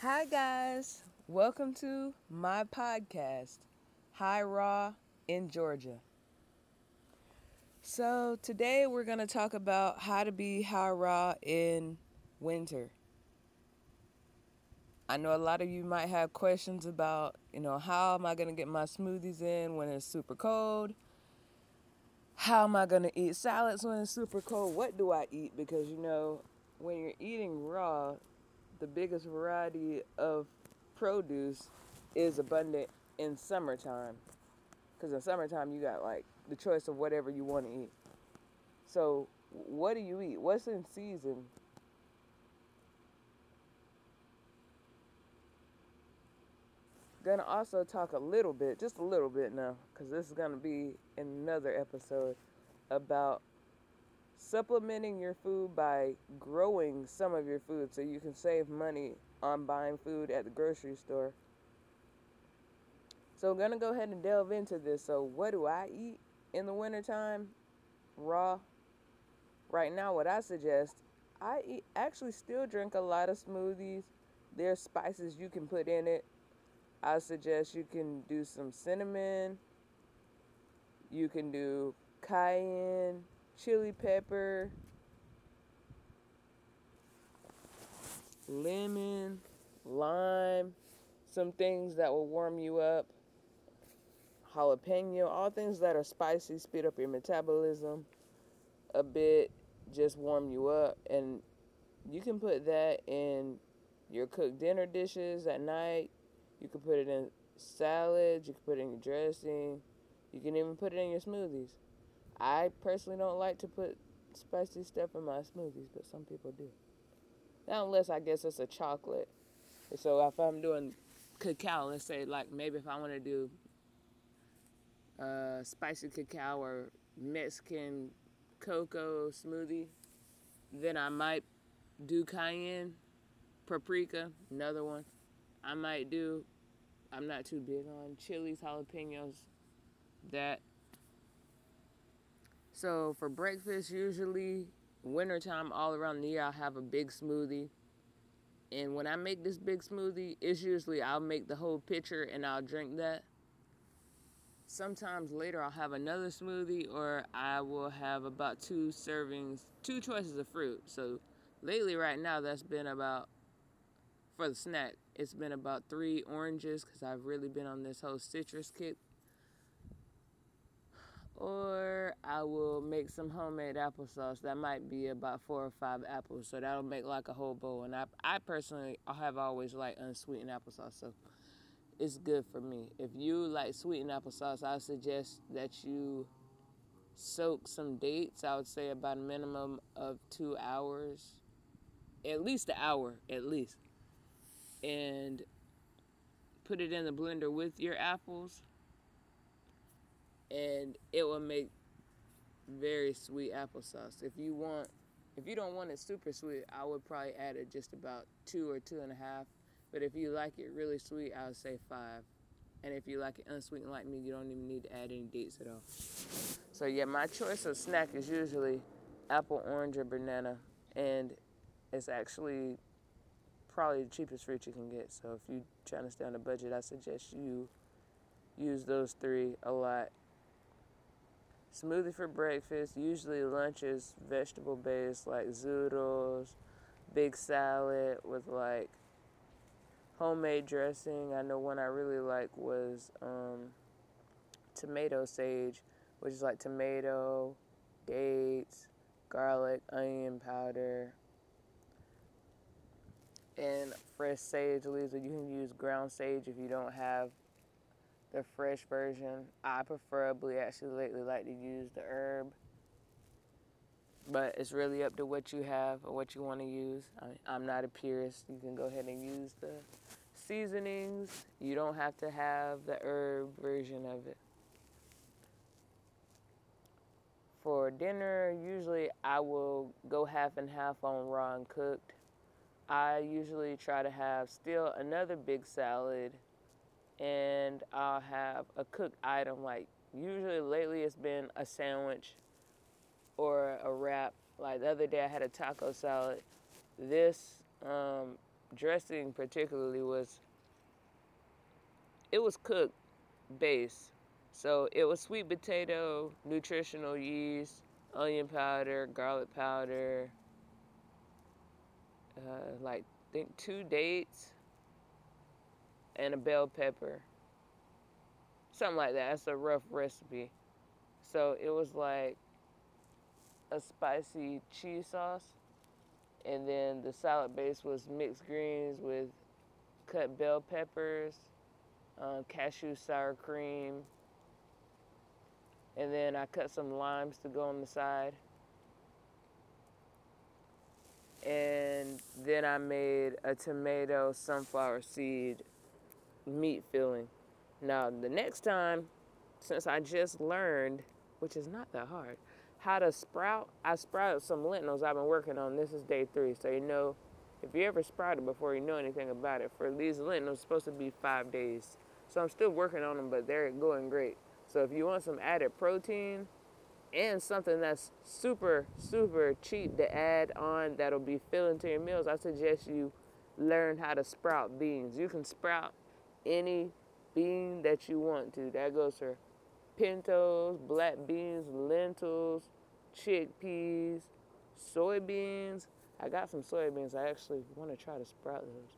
Hi, guys. Welcome to my podcast, High Raw in Georgia. So, today we're going to talk about how to be high raw in winter. I know a lot of you might have questions about, you know, how am I going to get my smoothies in when it's super cold? How am I going to eat salads when it's super cold? What do I eat? Because, you know, when you're eating raw, the biggest variety of produce is abundant in summertime. Because in summertime, you got like the choice of whatever you want to eat. So, what do you eat? What's in season? Gonna also talk a little bit, just a little bit now, because this is gonna be another episode about supplementing your food by growing some of your food so you can save money on buying food at the grocery store. So I'm going to go ahead and delve into this. So what do I eat in the wintertime? Raw. Right now what I suggest, I eat, actually still drink a lot of smoothies. There's spices you can put in it. I suggest you can do some cinnamon. You can do cayenne, chili pepper, lemon, lime, some things that will warm you up, jalapeno, all things that are spicy, speed up your metabolism a bit, just warm you up. And you can put that in your cooked dinner dishes at night. You can put it in salads, you can put it in your dressing, you can even put it in your smoothies. I personally don't like to put spicy stuff in my smoothies, but some people do. Now, unless I guess it's a chocolate. So if I'm doing cacao, let's say like maybe if I want to do uh, spicy cacao or Mexican cocoa smoothie, then I might do cayenne, paprika, another one. I might do. I'm not too big on chilies, jalapenos, that so for breakfast, usually wintertime, all around the year, I'll have a big smoothie. And when I make this big smoothie, it's usually I'll make the whole pitcher and I'll drink that. Sometimes later I'll have another smoothie or I will have about two servings, two choices of fruit. So lately, right now, that's been about, for the snack, it's been about three oranges because I've really been on this whole citrus kick or I will make some homemade applesauce. That might be about four or five apples, so that'll make like a whole bowl. And I, I personally, I have always liked unsweetened applesauce, so it's good for me. If you like sweetened applesauce, I suggest that you soak some dates. I would say about a minimum of two hours, at least an hour, at least, and put it in the blender with your apples and it will make very sweet applesauce. If you want, if you don't want it super sweet, I would probably add it just about two or two and a half. But if you like it really sweet, I would say five. And if you like it unsweetened like me, you don't even need to add any dates at all. So yeah, my choice of snack is usually apple, orange, or banana, and it's actually probably the cheapest fruit you can get. So if you're trying to stay on a budget, I suggest you use those three a lot smoothie for breakfast. Usually lunch is vegetable based, like zoodles, big salad with like homemade dressing. I know one I really like was um, tomato sage, which is like tomato, dates, garlic, onion powder, and fresh sage leaves. But you can use ground sage if you don't have the fresh version. I preferably actually lately like to use the herb, but it's really up to what you have or what you want to use. I, am not a purist. You can go ahead and use the seasonings. You don't have to have the herb version of it. For dinner, usually I will go half and half on raw and cooked. I usually try to have still another big salad and I'll have a cooked item. Like usually lately it's been a sandwich or a wrap. Like the other day I had a taco salad. This um, dressing particularly was it was cooked base. So it was sweet potato, nutritional yeast, onion powder, garlic powder, uh, like I think two dates and a bell pepper. Something like that. That's a rough recipe. So it was like a spicy cheese sauce. And then the salad base was mixed greens with cut bell peppers, uh, cashew sour cream, and then I cut some limes to go on the side. And then I made a tomato sunflower seed meat filling. Now, the next time, since I just learned, which is not that hard, how to sprout, I sprouted some lentils I've been working on. This is day three, so you know, if you ever sprouted before you know anything about it, for these lentils, supposed to be five days. So I'm still working on them, but they're going great. So if you want some added protein and something that's super, super cheap to add on that'll be filling to your meals, I suggest you learn how to sprout beans. You can sprout any bean that you want to. That goes for pintos, black beans, lentils, chickpeas, soybeans. I got some soybeans. I actually want to try to sprout those.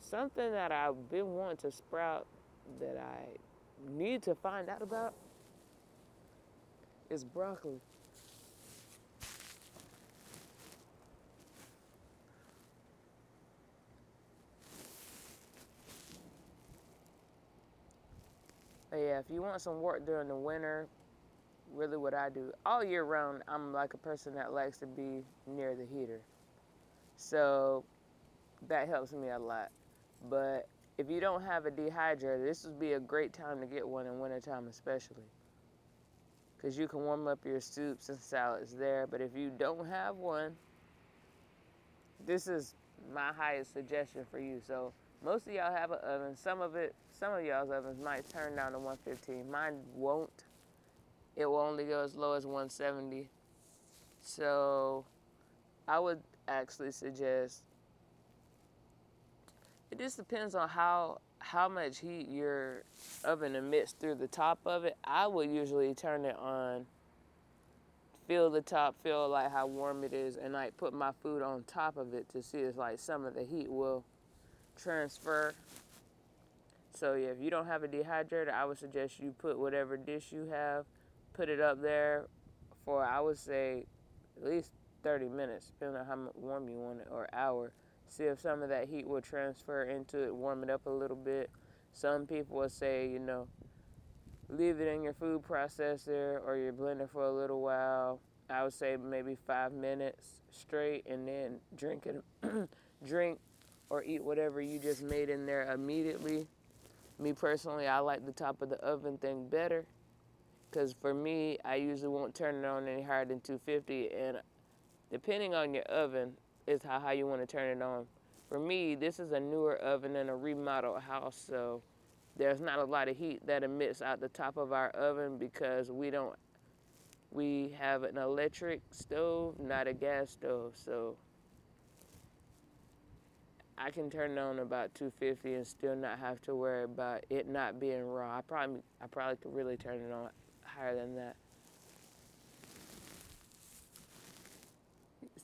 Something that I've been wanting to sprout that I need to find out about is broccoli. But yeah, if you want some work during the winter, really what I do all year round, I'm like a person that likes to be near the heater. So that helps me a lot. But if you don't have a dehydrator, this would be a great time to get one in wintertime, especially. Because you can warm up your soups and salads there. But if you don't have one, this is my highest suggestion for you. So most of y'all have an oven. Some of it, some of y'all's ovens might turn down to 115. Mine won't. It will only go as low as 170. So I would actually suggest it just depends on how how much heat your oven emits through the top of it. I would usually turn it on, feel the top, feel like how warm it is, and like put my food on top of it to see if like some of the heat will transfer. So yeah, if you don't have a dehydrator, I would suggest you put whatever dish you have, put it up there for I would say at least 30 minutes, depending on how warm you want it, or hour see if some of that heat will transfer into it, warm it up a little bit. Some people will say, you know, leave it in your food processor or your blender for a little while. I would say maybe five minutes straight and then drink it, drink or eat whatever you just made in there immediately. Me personally, I like the top of the oven thing better because for me, I usually won't turn it on any higher than 250 and depending on your oven, is how, how you want to turn it on. For me, this is a newer oven in a remodeled house, so there's not a lot of heat that emits out the top of our oven because we don't we have an electric stove, not a gas stove, so I can turn on about 250 and still not have to worry about it not being raw. I probably I probably could really turn it on higher than that.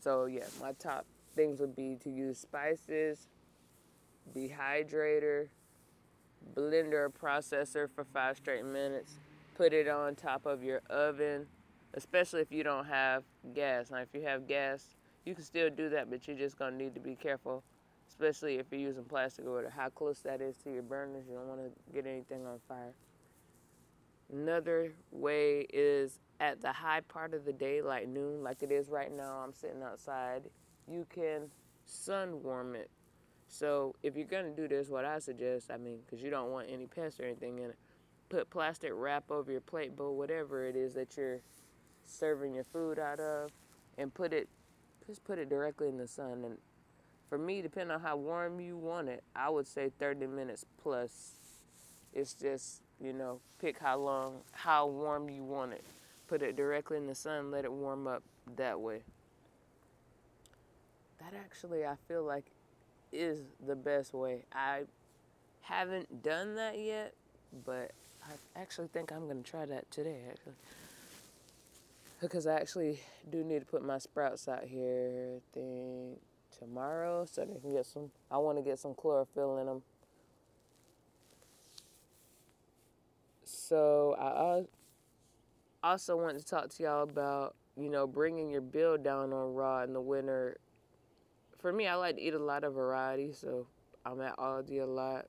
So yeah, my top things would be to use spices, dehydrator, blender processor for five straight minutes. Put it on top of your oven, especially if you don't have gas. Now, if you have gas, you can still do that, but you're just gonna need to be careful, especially if you're using plastic or how close that is to your burners. You don't want to get anything on fire. Another way is at the high part of the day, like noon, like it is right now. I'm sitting outside. You can sun warm it. So if you're gonna do this, what I suggest, I mean, because you don't want any pests or anything in it, put plastic wrap over your plate bowl, whatever it is that you're serving your food out of, and put it, just put it directly in the sun. And for me, depending on how warm you want it, I would say 30 minutes plus. It's just you know, pick how long, how warm you want it. Put it directly in the sun, let it warm up that way. That actually, I feel like is the best way. I haven't done that yet, but I actually think I'm going to try that today, actually. Because I actually do need to put my sprouts out here, I think, tomorrow so they can get some. I want to get some chlorophyll in them. So I also want to talk to y'all about, you know, bringing your bill down on raw in the winter. For me, I like to eat a lot of variety, so I'm at Aldi a lot.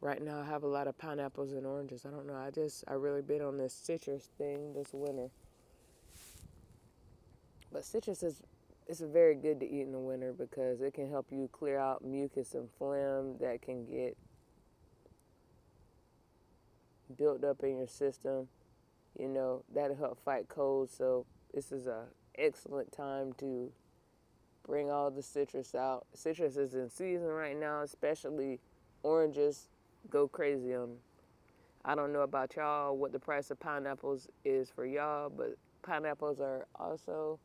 Right now, I have a lot of pineapples and oranges. I don't know. I just, I really been on this citrus thing this winter. But citrus is, it's very good to eat in the winter because it can help you clear out mucus and phlegm that can get built up in your system. You know, that'll help fight cold. So this is a excellent time to bring all the citrus out. Citrus is in season right now, especially oranges go crazy on them. I don't know about y'all what the price of pineapples is for y'all, but pineapples are also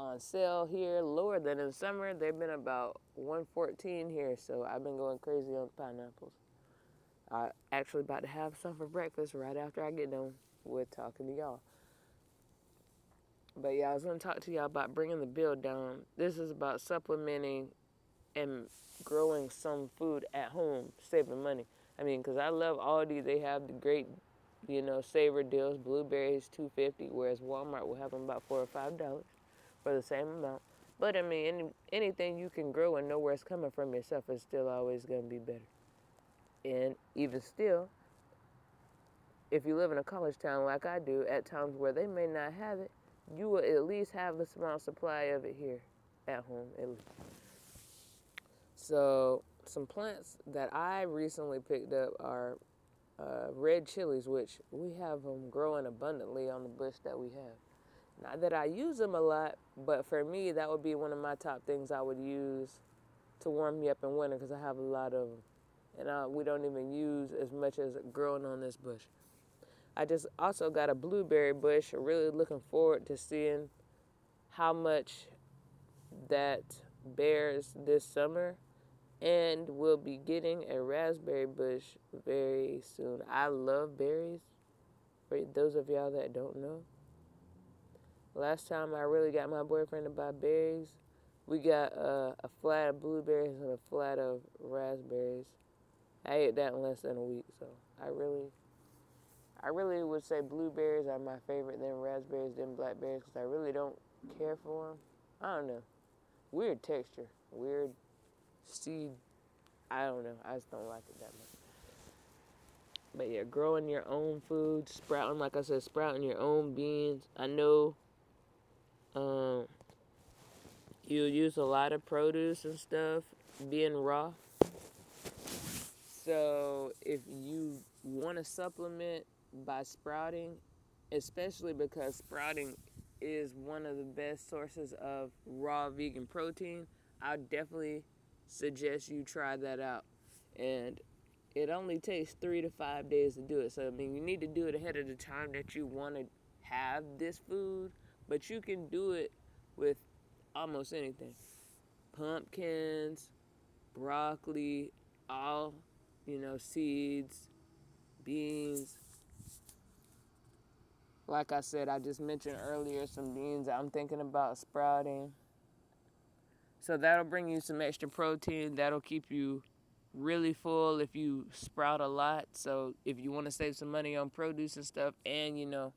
on sale here, lower than in summer. They've been about 114 here, so I've been going crazy on pineapples. I actually about to have some for breakfast right after I get done with talking to y'all. But yeah, I was going to talk to y'all about bringing the bill down. This is about supplementing and growing some food at home, saving money. I mean, because I love Aldi. They have the great, you know, saver deals. Blueberries, two fifty, whereas Walmart will have them about four or five dollars for the same amount. But I mean, any, anything you can grow and know where it's coming from yourself is still always going to be better. And even still, if you live in a college town like I do, at times where they may not have it, you will at least have a small supply of it here at home, at least. So, some plants that I recently picked up are uh, red chilies, which we have them growing abundantly on the bush that we have. Not that I use them a lot, but for me, that would be one of my top things I would use to warm me up in winter because I have a lot of them. And uh, we don't even use as much as growing on this bush. I just also got a blueberry bush. Really looking forward to seeing how much that bears this summer and we'll be getting a raspberry bush very soon. I love berries. For those of y'all that don't know, last time I really got my boyfriend to buy berries, we got uh, a flat of blueberries and a flat of raspberries. I ate that in less than a week, so I really, I really would say blueberries are my favorite, then raspberries, then blackberries, because I really don't care for them. I don't know, weird texture, weird seed. I don't know. I just don't like it that much. But yeah, growing your own food, sprouting, like I said, sprouting your own beans. I know um, you use a lot of produce and stuff being raw. So if you want to supplement by sprouting, especially because sprouting is one of the best sources of raw vegan protein, I definitely suggest you try that out. And it only takes three to five days to do it. So, I mean, you need to do it ahead of the time that you want to have this food, but you can do it with almost anything pumpkins, broccoli, all, you know, seeds, beans. Like I said, I just mentioned earlier some beans I'm thinking about sprouting. So that'll bring you some extra protein. That'll keep you really full if you sprout a lot. So if you want to save some money on produce and stuff and you know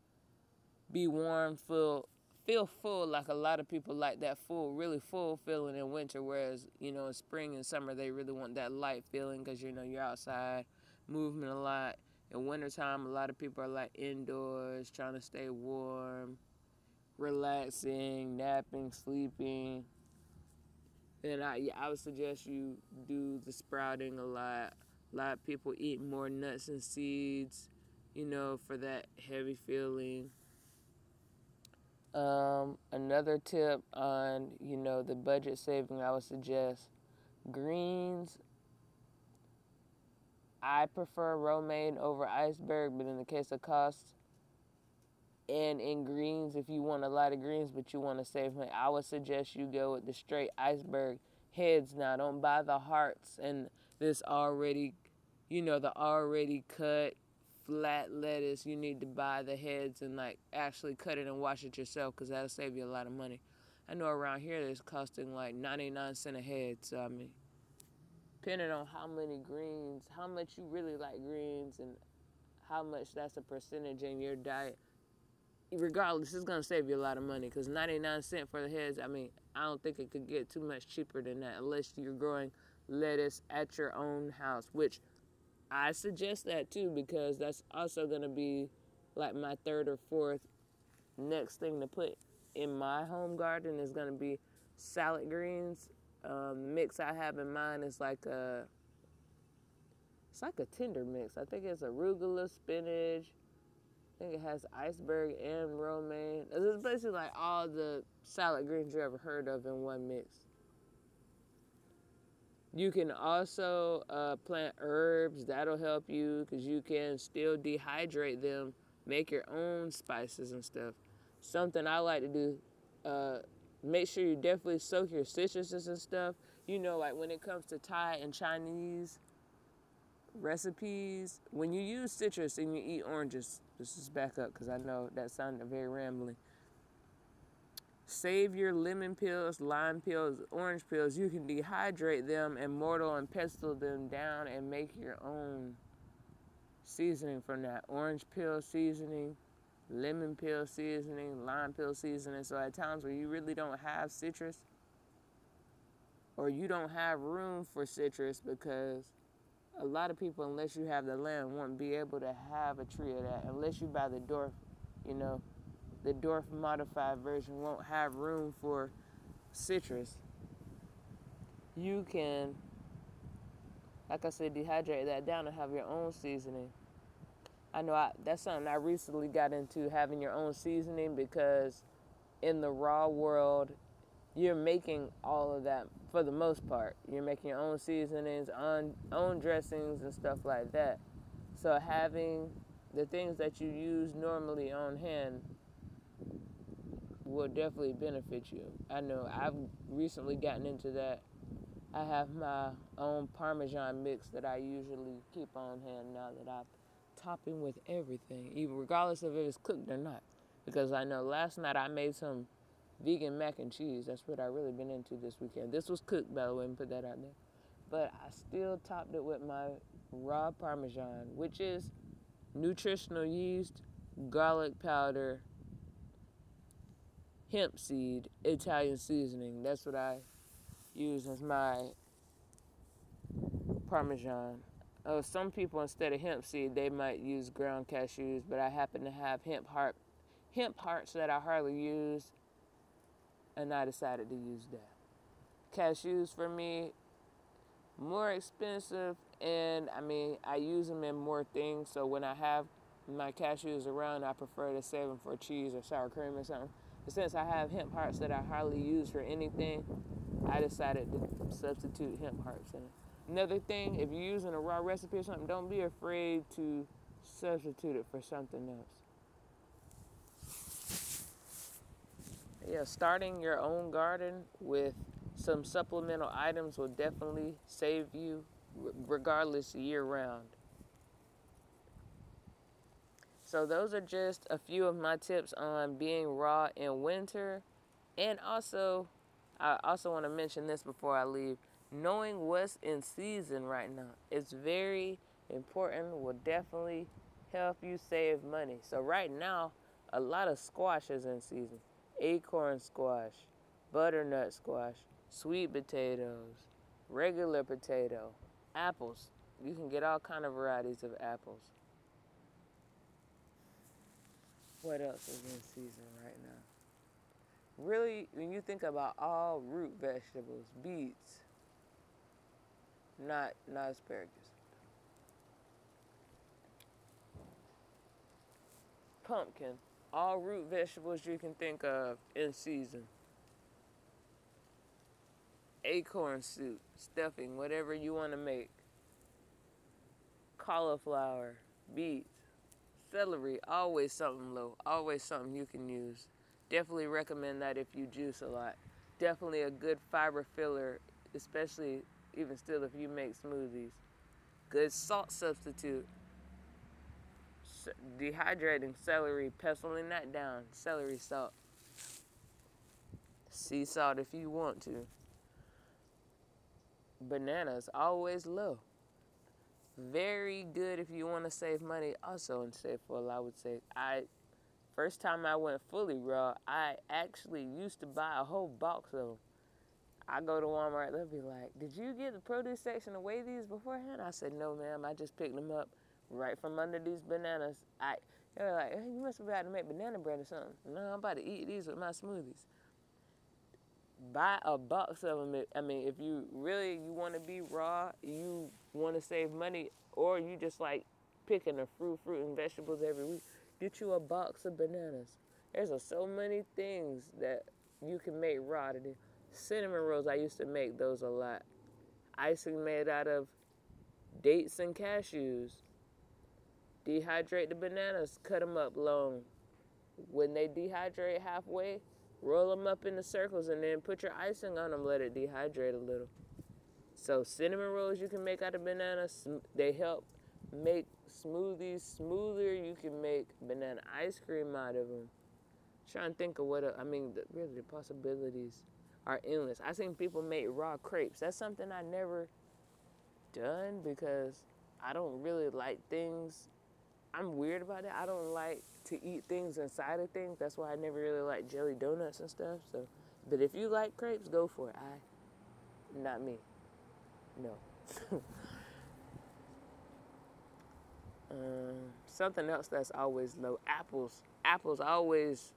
be warm, full feel full like a lot of people like that full, really full feeling in winter whereas, you know, in spring and summer they really want that light feeling cuz you know you're outside, movement a lot. In wintertime, a lot of people are like indoors, trying to stay warm, relaxing, napping, sleeping then I I would suggest you do the sprouting a lot. A lot of people eat more nuts and seeds, you know, for that heavy feeling. Um, another tip on you know the budget saving, I would suggest greens. I prefer romaine over iceberg, but in the case of cost, and in greens, if you want a lot of greens but you want to save money, I would suggest you go with the straight iceberg. heads now. Don't buy the hearts and this already, you know, the already cut flat lettuce. You need to buy the heads and like actually cut it and wash it yourself because that'll save you a lot of money. I know around here it's costing like 99 cent a head. So I mean, depending on how many greens, how much you really like greens, and how much that's a percentage in your diet. Regardless, it's gonna save you a lot of money because 99 cent for the heads. I mean, I don't think it could get too much cheaper than that unless you're growing lettuce at your own house, which I suggest that too because that's also gonna be like my third or fourth next thing to put in my home garden is gonna be salad greens. Um, the mix I have in mind is like a it's like a tender mix. I think it's arugula, spinach. I think it has iceberg and romaine. It's basically like all the salad greens you ever heard of in one mix. You can also uh, plant herbs. That'll help you because you can still dehydrate them, make your own spices and stuff. Something I like to do, uh, make sure you definitely soak your citruses and stuff. You know, like when it comes to Thai and Chinese recipes, when you use citrus and you eat oranges, this is back up because I know that sounded very rambling. Save your lemon peels, lime peels, orange peels. You can dehydrate them and mortar and pestle them down and make your own seasoning from that. Orange peel seasoning, lemon peel seasoning, lime peel seasoning. So at times where you really don't have citrus or you don't have room for citrus because a lot of people, unless you have the land, won't be able to have a tree of that unless you buy the dwarf, you know, the dwarf modified version won't have room for citrus. You can, like I said, dehydrate that down and have your own seasoning. I know I, that's something I recently got into having your own seasoning because in the raw world, you're making all of that for the most part. You're making your own seasonings, own, own dressings, and stuff like that. So having the things that you use normally on hand will definitely benefit you. I know I've recently gotten into that. I have my own Parmesan mix that I usually keep on hand now that I'm topping with everything, even regardless of if it's cooked or not. Because I know last night I made some vegan mac and cheese. That's what I really been into this weekend. This was cooked, by the way, and put that out there. But I still topped it with my raw Parmesan, which is nutritional yeast, garlic powder, hemp seed, Italian seasoning. That's what I use as my Parmesan. Oh, some people instead of hemp seed, they might use ground cashews, but I happen to have hemp heart, hemp hearts that I hardly use and I decided to use that. Cashews for me, more expensive, and I mean, I use them in more things. So when I have my cashews around, I prefer to save them for cheese or sour cream or something. Since I have hemp hearts that I hardly use for anything, I decided to substitute hemp hearts in. Another thing, if you're using a raw recipe or something, don't be afraid to substitute it for something else. yeah, starting your own garden with some supplemental items will definitely save you regardless year round. So those are just a few of my tips on being raw in winter. And also, I also want to mention this before I leave. Knowing what's in season right now is very important, will definitely help you save money. So right now, a lot of squash is in season acorn squash, butternut squash, sweet potatoes, regular potato, apples. You can get all kind of varieties of apples. What else is in season right now? Really, when you think about all root vegetables, beets, not not asparagus. Pumpkin, all root vegetables you can think of in season. Acorn soup, stuffing, whatever you want to make. Cauliflower, beets, celery, always something low, always something you can use. Definitely recommend that if you juice a lot. Definitely a good fiber filler especially even still if you make smoothies. Good salt substitute. dehydrating celery, penciling that down. Celery salt. Sea salt if you want to. Bananas always low. Very good if you want to save money. Also in Save I would say I first time I went fully raw, I actually used to buy a whole box of them. I go to Walmart, they'll be like, Did you get the produce section to weigh these beforehand? I said, No, ma'am, I just picked them up right from under these bananas. I they were like, hey, you must have about to make banana bread or something. No, I'm about to eat these with my smoothies. Buy a box of them. I mean, if you really you want to be raw, you want to save money, or you just like picking a fruit, fruit and vegetables every week, get you a box of bananas. There's a, so many things that you can make raw today. Cinnamon rolls, I used to make those a lot. Icing made out of dates and cashews. Dehydrate the bananas, cut them up long. When they dehydrate halfway, roll them up into circles and then put your icing on them, let it dehydrate a little. So, cinnamon rolls you can make out of bananas, they help make smoothies smoother. You can make banana ice cream out of them. trying to think of what, a, I mean, the, really the possibilities are endless. I've seen people make raw crepes. That's something I never done because I don't really like things. I'm weird about it. I don't like to eat things inside of things. That's why I never really like jelly donuts and stuff. So, but if you like crepes, go for it. I, not me. No. um, something else that's always low. Apples. Apples always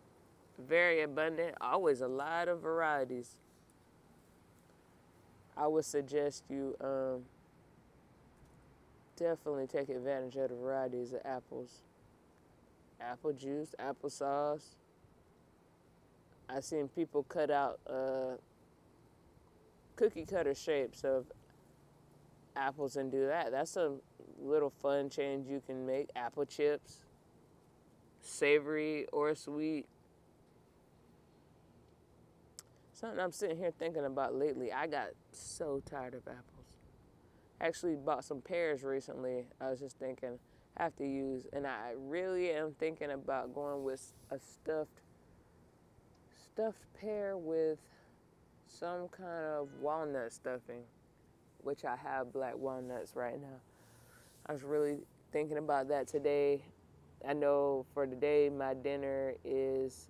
very abundant, always a lot of varieties. I would suggest you um, definitely take advantage of the varieties of apples. Apple juice, applesauce. I've seen people cut out uh, cookie cutter shapes of apples and do that. That's a little fun change you can make. Apple chips, savory or sweet. Something I'm sitting here thinking about lately. I got so tired of apples. Actually, bought some pears recently. I was just thinking, I have to use, and I really am thinking about going with a stuffed, stuffed pear with some kind of walnut stuffing, which I have black walnuts right now. I was really thinking about that today. I know for today my dinner is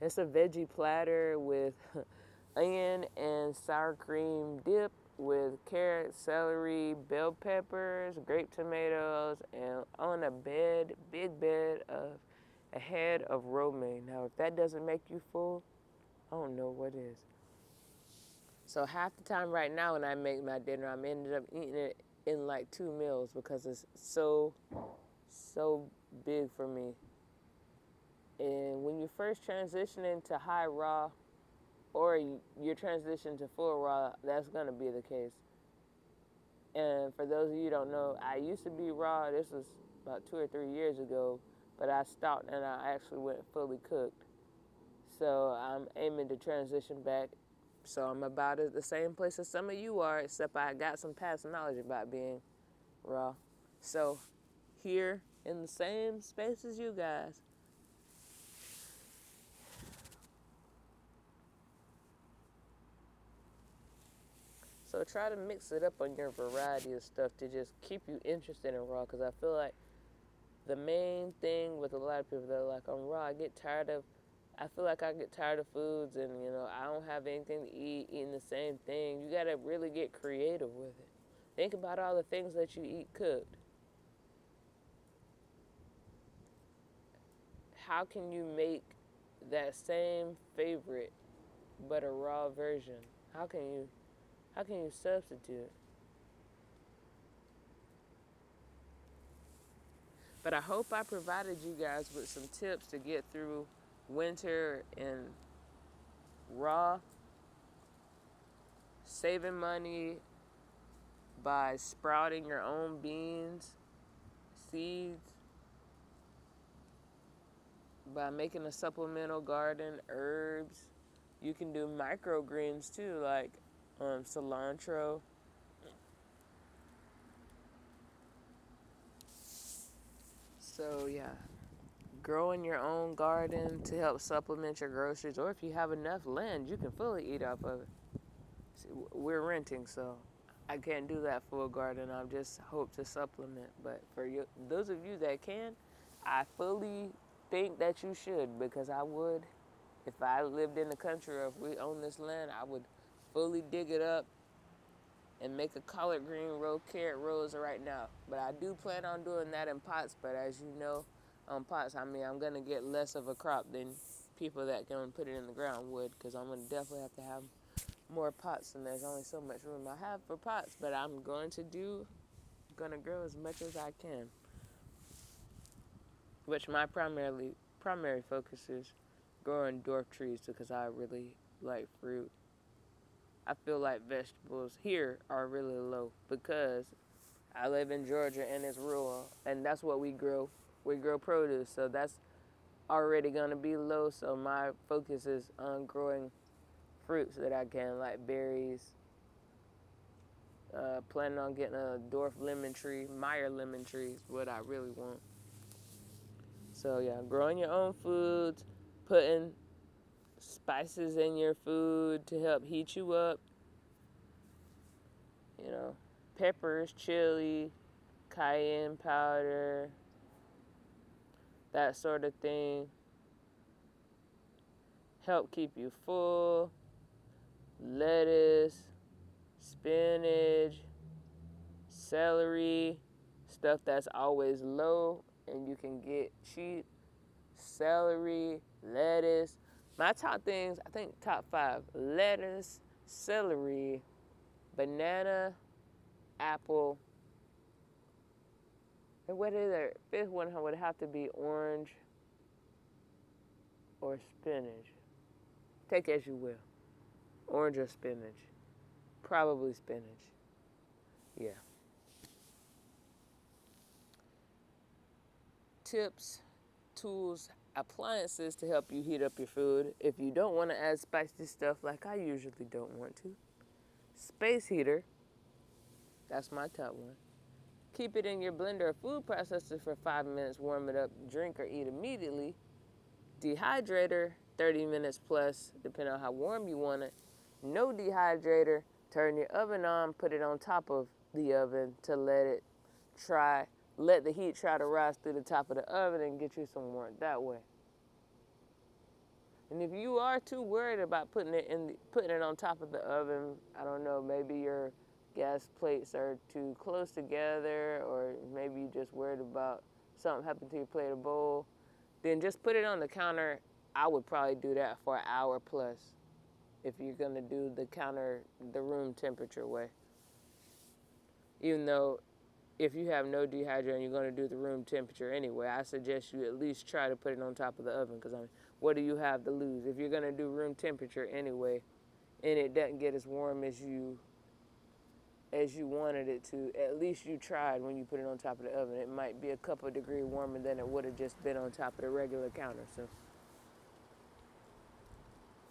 it's a veggie platter with onion and sour cream dip with carrots, celery, bell peppers, grape tomatoes, and on a bed, big bed of a head of romaine. Now, if that doesn't make you full, I don't know what is. So half the time right now when I make my dinner, I'm ended up eating it in like two meals because it's so, so big for me. And when you first transition into high raw, or your transition to full raw, that's gonna be the case. And for those of you don't know, I used to be raw. This was about two or three years ago, but I stopped and I actually went fully cooked. So I'm aiming to transition back. So I'm about at the same place as some of you are, except I got some past knowledge about being raw. So here in the same space as you guys, So try to mix it up on your variety of stuff to just keep you interested in raw. Because I feel like the main thing with a lot of people that are like on raw, I get tired of. I feel like I get tired of foods, and you know I don't have anything to eat, eating the same thing. You gotta really get creative with it. Think about all the things that you eat cooked. How can you make that same favorite, but a raw version? How can you? How can you substitute? But I hope I provided you guys with some tips to get through winter and raw, saving money by sprouting your own beans, seeds, by making a supplemental garden, herbs, You can do microgreens too, like um, cilantro. So yeah, grow in your own garden to help supplement your groceries, or if you have enough land, you can fully eat off of it. See, we're renting, so I can't do that full garden. I just hope to supplement. But for you, those of you that can, I fully think that you should because I would. If I lived in the country or if we owned this land, I would fully dig it up and make a collard green row carrot rows right now. But I do plan on doing that in pots. But as you know, on pots, I mean, I'm gonna get less of a crop than people that can put it in the ground would, because I'm gonna definitely have to have more pots, and there's only so much room I have for pots. But I'm going to do, gonna grow as much as I can. Which my primarily primary focus is growing dwarf trees because I really like fruit I feel like vegetables here are really low because I live in Georgia and it's rural, and that's what we grow. We grow produce, so that's already gonna be low. So my focus is on growing fruits that I can, like berries. Uh, planning on getting a dwarf lemon tree, Meyer lemon tree is what I really want. So yeah, growing your own foods, putting spices in your food to help heat you up. You know, peppers, chili, cayenne powder, that sort of thing. Help keep you full. Lettuce, spinach, celery, stuff that's always low and you can get cheap. Celery, lettuce, my top things, I think top five lettuce, celery, banana, apple. And what is the fifth one would have to be orange or spinach. Take as you will. Orange or spinach. Probably spinach. Yeah. Tips, tools, appliances to help you heat up your food if you don't want to add spicy stuff like I usually don't want to. Space heater, that's my top one. Keep it in your blender or food processor for five minutes, warm it up, drink or eat immediately. Dehydrator, 30 minutes plus, depending on how warm you want it. No dehydrator, turn your oven on, put it on top of the oven to let it try let the heat try to rise through the top of the oven and get you some warmth that way. And if you are too worried about putting it in, the, putting it on top of the oven, I don't know, maybe your gas plates are too close together, or maybe you're just worried about something happening to your plate or bowl, then just put it on the counter. I would probably do that for an hour plus if you're gonna do the counter, the room temperature way. Even though if you have no dehydrator and you're going to do the room temperature anyway, I suggest you at least try to put it on top of the oven because I mean, what do you have to lose? If you're going to do room temperature anyway, and it doesn't get as warm as you as you wanted it to, at least you tried when you put it on top of the oven. It might be a couple degree warmer than it would have just been on top of the regular counter. So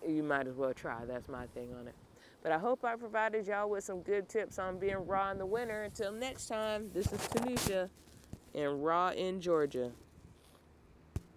you might as well try. That's my thing on it. But I hope I provided y'all with some good tips on being raw in the winter. Until next time, this is Tanisha and Raw in Georgia.